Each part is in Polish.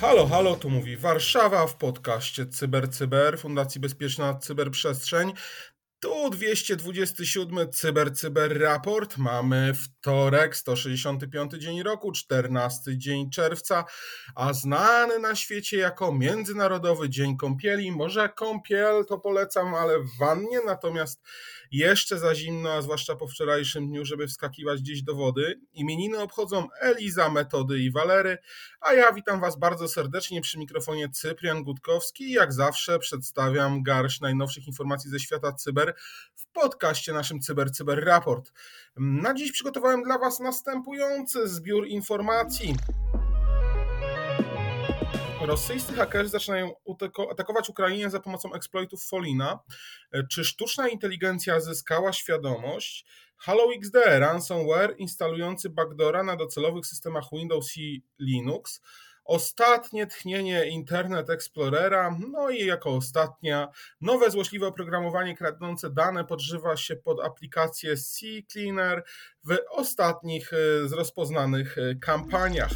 Halo, halo, tu mówi Warszawa w podcaście Cyber Cyber Fundacji Bezpieczna Cyberprzestrzeń. Tu 227 Cyber Cyber Raport. Mamy wtorek, 165 dzień roku, 14 dzień czerwca, a znany na świecie jako Międzynarodowy Dzień Kąpieli. Może kąpiel to polecam, ale w wannie, natomiast jeszcze za zimno, a zwłaszcza po wczorajszym dniu, żeby wskakiwać gdzieś do wody. Imieniny obchodzą Eliza, Metody i Walery, a ja witam Was bardzo serdecznie przy mikrofonie Cyprian Gutkowski jak zawsze przedstawiam garść najnowszych informacji ze świata cyber w podcaście naszym Cyber Cyber Raport. Na dziś przygotowałem dla Was następujący zbiór informacji. Rosyjscy hakerzy zaczynają atakować Ukrainę za pomocą exploitów Folina. Czy sztuczna inteligencja zyskała świadomość? Halo XD, ransomware instalujący backdora na docelowych systemach Windows i Linux. Ostatnie tchnienie Internet Explorera, no i jako ostatnia, nowe złośliwe oprogramowanie kradnące dane podżywa się pod aplikację C-Cleaner w ostatnich e, z rozpoznanych e, kampaniach.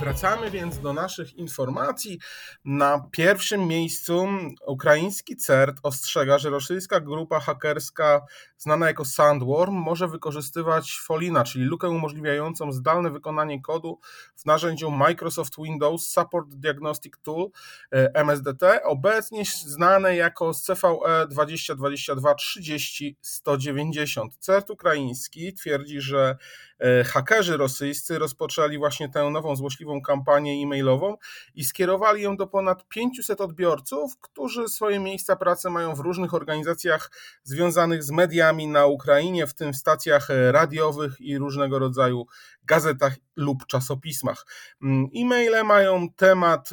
Wracamy więc do naszych informacji. Na pierwszym miejscu ukraiński CERT ostrzega, że rosyjska grupa hakerska znana jako Sandworm może wykorzystywać Folina, czyli lukę umożliwiającą zdalne wykonanie kodu w narzędziu Microsoft Windows Support Diagnostic Tool e, MSDT, obecnie znane jako CVE 2022 30 190. CERT ukraiński twierdzi, że E, hakerzy rosyjscy rozpoczęli właśnie tę nową złośliwą kampanię e-mailową i skierowali ją do ponad 500 odbiorców, którzy swoje miejsca pracy mają w różnych organizacjach związanych z mediami na Ukrainie, w tym stacjach radiowych i różnego rodzaju gazetach lub czasopismach. Mm, e-maile mają temat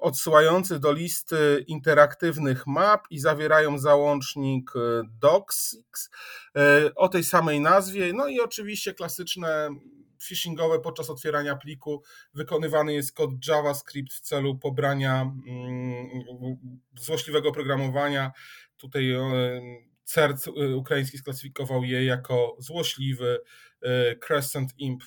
odsyłający do listy interaktywnych map i zawierają załącznik e, docs e, o tej samej nazwie. No i oczywiście klasyczne phishingowe podczas otwierania pliku wykonywany jest kod JavaScript w celu pobrania mm, złośliwego oprogramowania. Tutaj e, CERT ukraiński sklasyfikował je jako złośliwy Crescent Imp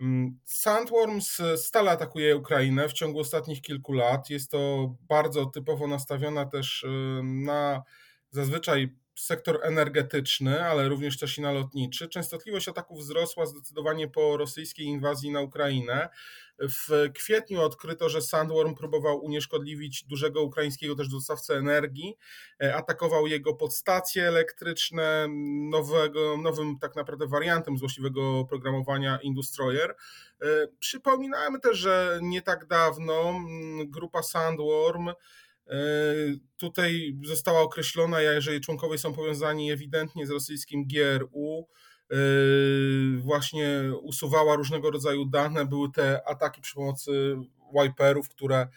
Mm, Sandworms stale atakuje Ukrainę w ciągu ostatnich kilku lat. Jest to bardzo typowo nastawiona też na zazwyczaj sektor energetyczny, ale również też i na lotniczy. Częstotliwość ataków wzrosła zdecydowanie po rosyjskiej inwazji na Ukrainę. W kwietniu odkryto, że Sandworm próbował unieszkodliwić dużego ukraińskiego też dostawcę energii, e, atakował jego podstacje elektryczne nowego, nowym tak naprawdę wariantem złośliwego oprogramowania Industroyer. E, przypominamy też, że nie tak dawno grupa Sandworm tutaj została określona, jeżeli członkowie są powiązani ewidentnie z rosyjskim GRU, e, właśnie usuwała różnego rodzaju dane. Były te ataki przy pomocy wiperów, które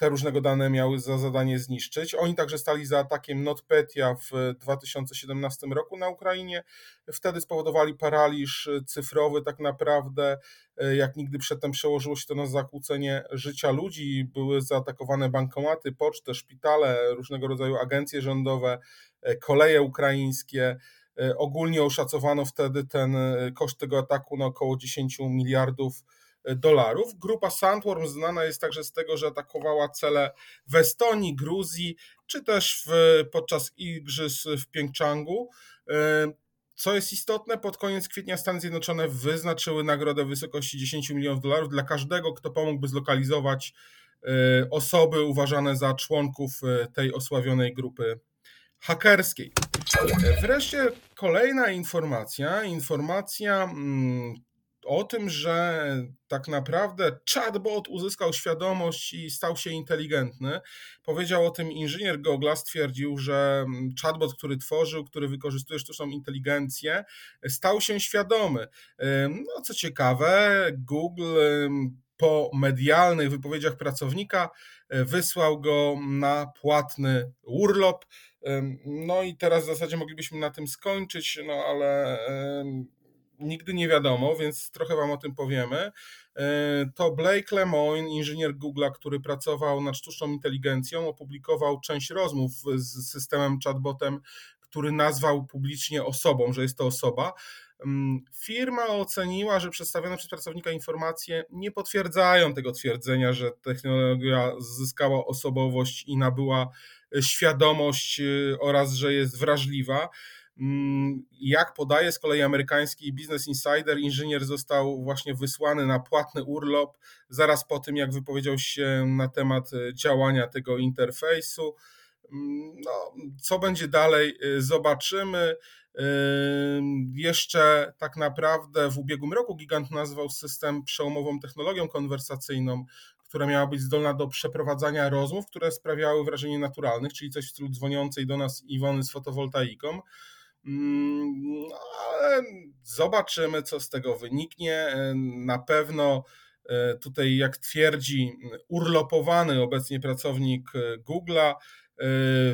te różnego dane miały za zadanie zniszczyć. Oni także stali za atakiem NotPetya w 2017 roku na Ukrainie. Wtedy spowodowali paraliż cyfrowy tak naprawdę. E, jak nigdy przedtem przełożyło się to na zakłócenie życia ludzi. Były zaatakowane bankomaty, poczty, szpitale, różnego rodzaju agencje rządowe, e, koleje ukraińskie. E, ogólnie oszacowano wtedy ten koszt tego ataku na około 10 miliardów dolarów. Grupa Sandworm znana jest także z tego, że atakowała cele w Estonii, Gruzji, czy też w, podczas igrzysk w Pjongczangu. E, co jest istotne, pod koniec kwietnia Stany Zjednoczone wyznaczyły nagrodę w wysokości 10 milionów dolarów dla każdego, kto pomógłby zlokalizować e, osoby uważane za członków e, tej osławionej grupy hakerskiej. Wreszcie kolejna informacja, informacja mm, o tym, że tak naprawdę chatbot uzyskał świadomość i stał się inteligentny. Powiedział o tym inżynier Google'a, stwierdził, że mm, chatbot, który tworzył, który wykorzystuje sztuczną inteligencję, stał się świadomy. No co ciekawe, Google po medialnych wypowiedziach pracownika e, wysłał go na płatny urlop. No i teraz w zasadzie moglibyśmy na tym skończyć, no ale nigdy nie wiadomo, więc trochę Wam o tym powiemy. to Blake Lemoine, inżynier Google'a, który pracował nad sztuczną inteligencją, opublikował część rozmów z systemem chatbotem, który nazwał publicznie osobą, że jest to osoba. Mm, firma oceniła, że przedstawione przez pracownika informacje nie potwierdzają tego twierdzenia, że technologia zyskała osobowość i nabyła świadomość y, oraz że jest wrażliwa. Mm, jak podaje z kolei amerykański Business Insider, inżynier został właśnie wysłany na płatny urlop zaraz po tym, jak wypowiedział się na temat y, działania tego interfejsu. No, co będzie dalej, y, zobaczymy. Jeszcze tak naprawdę w ubiegłym roku gigant nazwał system przełomową technologią konwersacyjną, która miała być zdolna do przeprowadzania rozmów, które sprawiały wrażenie naturalnych, czyli coś w stylu dzwoniącej do nas Iwony z fotowoltaiką. No, ale zobaczymy, co z tego wyniknie. Na pewno e, tutaj, jak twierdzi urlopowany obecnie pracownik Google'a,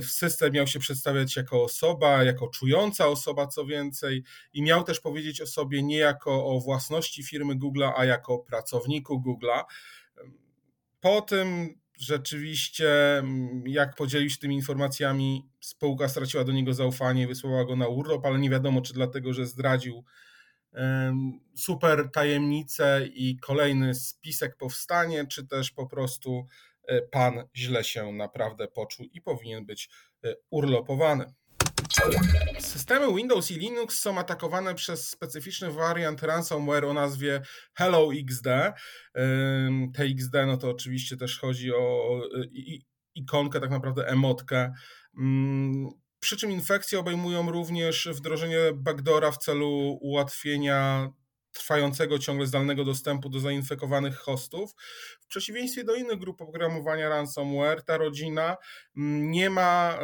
system miał się przedstawiać jako osoba, jako czująca osoba, co więcej, i miał też powiedzieć o sobie nie jako o własności firmy Google'a, a jako pracowniku Google'a. Po tym rzeczywiście, mm, jak podzielił się tymi informacjami, spółka straciła do niego zaufanie wysłała go na urlop, ale nie wiadomo, czy dlatego, że zdradził super tajemnicę i kolejny spisek powstanie, czy też po prostu pan źle się naprawdę poczuł i powinien być e, urlopowany. Systemy Windows i Linux są atakowane przez specyficzny wariant ransomware o nazwie Hello XD. TXD no to oczywiście też chodzi o ikonkę, tak naprawdę emotkę. Przy czym infekcje obejmują również wdrożenie backdora w celu ułatwienia trwającego ciągle zdalnego dostępu do zainfekowanych hostów. W przeciwieństwie do innych grup oprogramowania ransomware, ta rodzina nie ma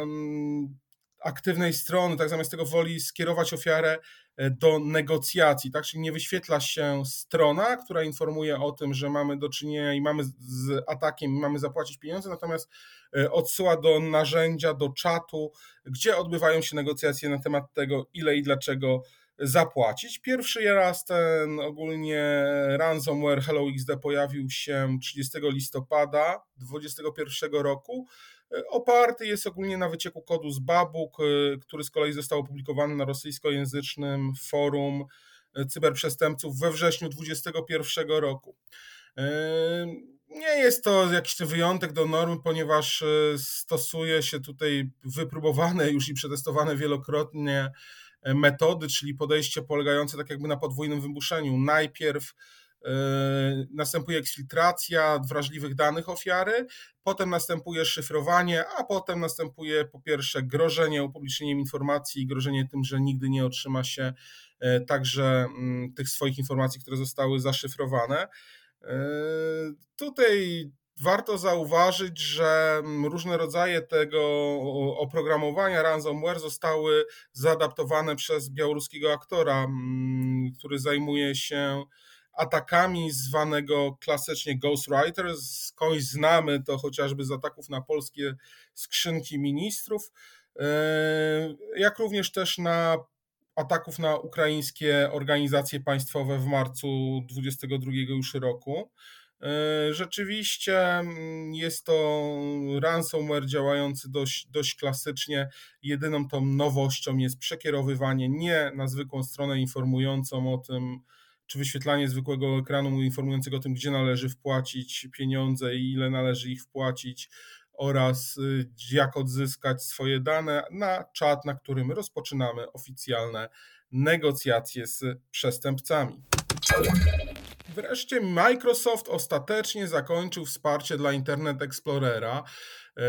aktywnej strony, tak zamiast tego woli skierować ofiarę e, do negocjacji, tak? Czyli nie wyświetla się strona, która informuje o tym, że mamy do czynienia i mamy z atakiem i mamy zapłacić pieniądze, natomiast e, odsyła do narzędzia, do czatu, gdzie odbywają się negocjacje na temat tego, ile i dlaczego zapłacić. Pierwszy raz ten ogólnie ransomware Hello XD pojawił się 30 listopada 2021 roku. Oparty jest ogólnie na wycieku kodu z Babuk, y, który z kolei został opublikowany na rosyjskojęzycznym forum y, cyberprzestępców we wrześniu 2021 roku. Y, nie jest to jakiś wyjątek do normy, ponieważ stosuje się tutaj wypróbowane już i przetestowane wielokrotnie metody, czyli podejście polegające tak jakby na podwójnym wymuszeniu. Najpierw Yy, następuje eksfiltracja wrażliwych danych ofiary, potem następuje szyfrowanie, a potem następuje po pierwsze grożenie upublicznieniem informacji i grożenie tym, że nigdy nie otrzyma się yy, także mm, tych swoich informacji, które zostały zaszyfrowane. Yy, tutaj warto zauważyć, że mm, różne rodzaje tego oprogramowania ransomware zostały zaadaptowane przez białoruskiego aktora, mm, który zajmuje się atakami zwanego klasycznie Ghostwriter. Skądś znamy to chociażby z ataków na polskie skrzynki ministrów, e, jak również też na ataków na ukraińskie organizacje państwowe w marcu 2022 już roku. E, rzeczywiście mm, jest to ransomware działający dość, dość klasycznie. Jedyną tą nowością jest przekierowywanie nie na zwykłą stronę informującą o tym, czy wyświetlanie zwykłego ekranu informującego o tym, gdzie należy wpłacić pieniądze i ile należy ich wpłacić oraz y, jak odzyskać swoje dane na czat, na którym rozpoczynamy oficjalne negocjacje z przestępcami. Wreszcie Microsoft ostatecznie zakończył wsparcie dla Internet Explorera. E,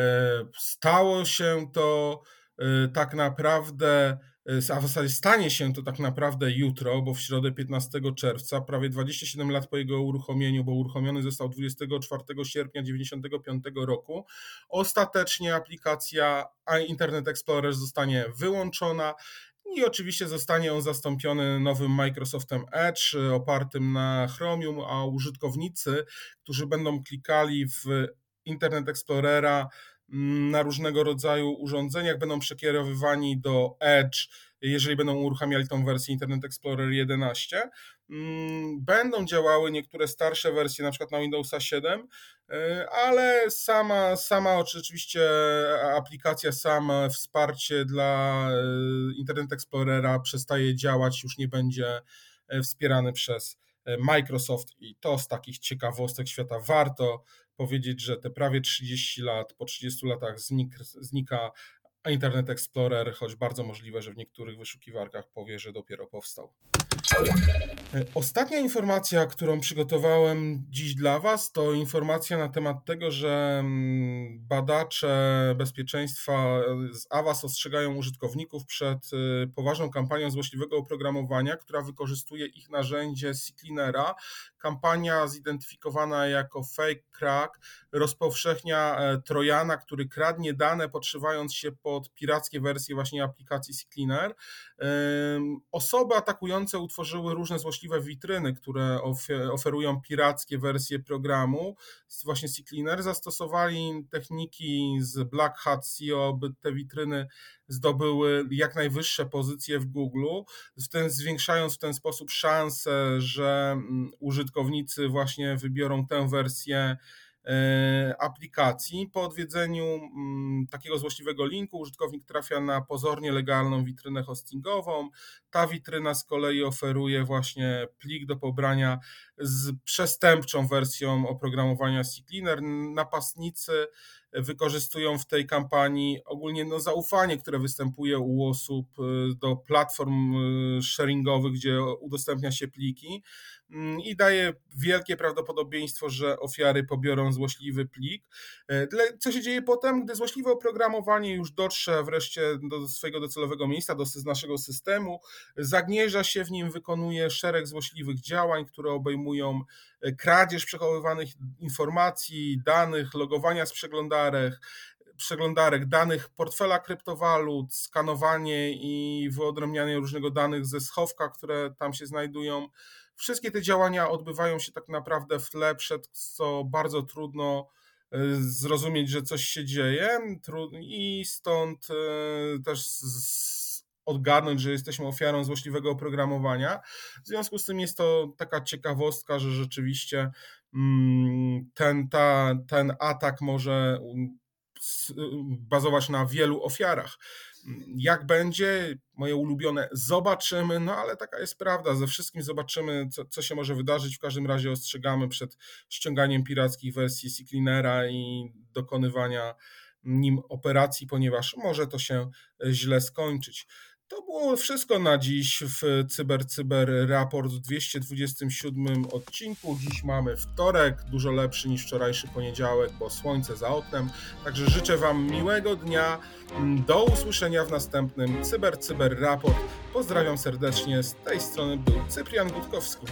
stało się to e, tak naprawdę a w zasadzie stanie się to tak naprawdę jutro, bo w środę 15 czerwca, prawie 27 lat po jego uruchomieniu, bo uruchomiony został 24 sierpnia 1995 roku, ostatecznie aplikacja Internet Explorer zostanie wyłączona i oczywiście zostanie on zastąpiony nowym Microsoftem Edge opartym na Chromium, a użytkownicy, którzy będą klikali w Internet Explorera, Mm, na różnego rodzaju urządzeniach, będą przekierowywani do Edge jeżeli będą uruchamiali tą wersję Internet Explorer 11. Mm, będą działały niektóre starsze wersje, na przykład na Windowsa 7, ale sama, sama oczywiście aplikacja, sama wsparcie dla Internet Explorera przestaje działać, już nie będzie wspierany przez Microsoft i to z takich ciekawostek świata warto powiedzieć, że te prawie 30 lat, po 30 latach znik, znika Internet Explorer, choć bardzo możliwe, że w niektórych wyszukiwarkach powie, że dopiero powstał. E, ostatnia informacja, którą przygotowałem dziś dla Was, to informacja na temat tego, że mm, badacze bezpieczeństwa z AWAS ostrzegają użytkowników przed e, poważną kampanią złośliwego oprogramowania, która wykorzystuje ich narzędzie CCleanera. Kampania zidentyfikowana jako fake crack rozpowszechnia e, Trojana, który kradnie dane podszywając się pod pirackie wersje właśnie aplikacji CCleaner. Osoby atakujące utworzyły różne złośliwe witryny, które oferują pirackie wersje programu, właśnie CCleaner. Zastosowali techniki z Black Hat SEO, by te witryny zdobyły jak najwyższe pozycje w Google, w ten, zwiększając w ten sposób szanse, że mm, użytkownicy właśnie wybiorą tę wersję aplikacji. Po odwiedzeniu mm, takiego złośliwego linku użytkownik trafia na pozornie legalną witrynę hostingową. Ta witryna z kolei oferuje właśnie plik do pobrania z przestępczą wersją oprogramowania CCleaner. Napastnicy wykorzystują w tej kampanii ogólnie no, zaufanie, które występuje u osób y, do platform y, sharingowych, gdzie udostępnia się pliki i daje wielkie prawdopodobieństwo, że ofiary pobiorą złośliwy plik. E, co się dzieje potem, gdy złośliwe oprogramowanie już dotrze wreszcie do swojego docelowego miejsca, do naszego systemu, zagnieża się w nim, wykonuje szereg złośliwych działań, które obejmują e, kradzież przechowywanych informacji, danych, logowania z przeglądarek, przeglądarek danych portfela kryptowalut, skanowanie i wyodrębnianie różnego danych ze schowka, które tam się znajdują. Wszystkie te działania odbywają się tak naprawdę w tle, przed co bardzo trudno e, zrozumieć, że coś się dzieje i stąd e, też odgadnąć, że jesteśmy ofiarą złośliwego oprogramowania. W związku z tym jest to taka ciekawostka, że rzeczywiście mm, ten, ta, ten atak może mm, bazować na wielu ofiarach. Jak będzie, moje ulubione, zobaczymy, no ale taka jest prawda, ze wszystkim zobaczymy, co, co się może wydarzyć. W każdym razie ostrzegamy przed ściąganiem pirackich wersji CCleanera i dokonywania nim operacji, ponieważ może to się źle skończyć. To było wszystko na dziś w Cyber Cyber Raport w 227 odcinku. Dziś mamy wtorek, dużo lepszy niż wczorajszy poniedziałek, bo słońce za oknem. Także życzę Wam miłego dnia. Do usłyszenia w następnym Cyber Cyber Raport. Pozdrawiam serdecznie. Z tej strony był Cyprian Gutkowski.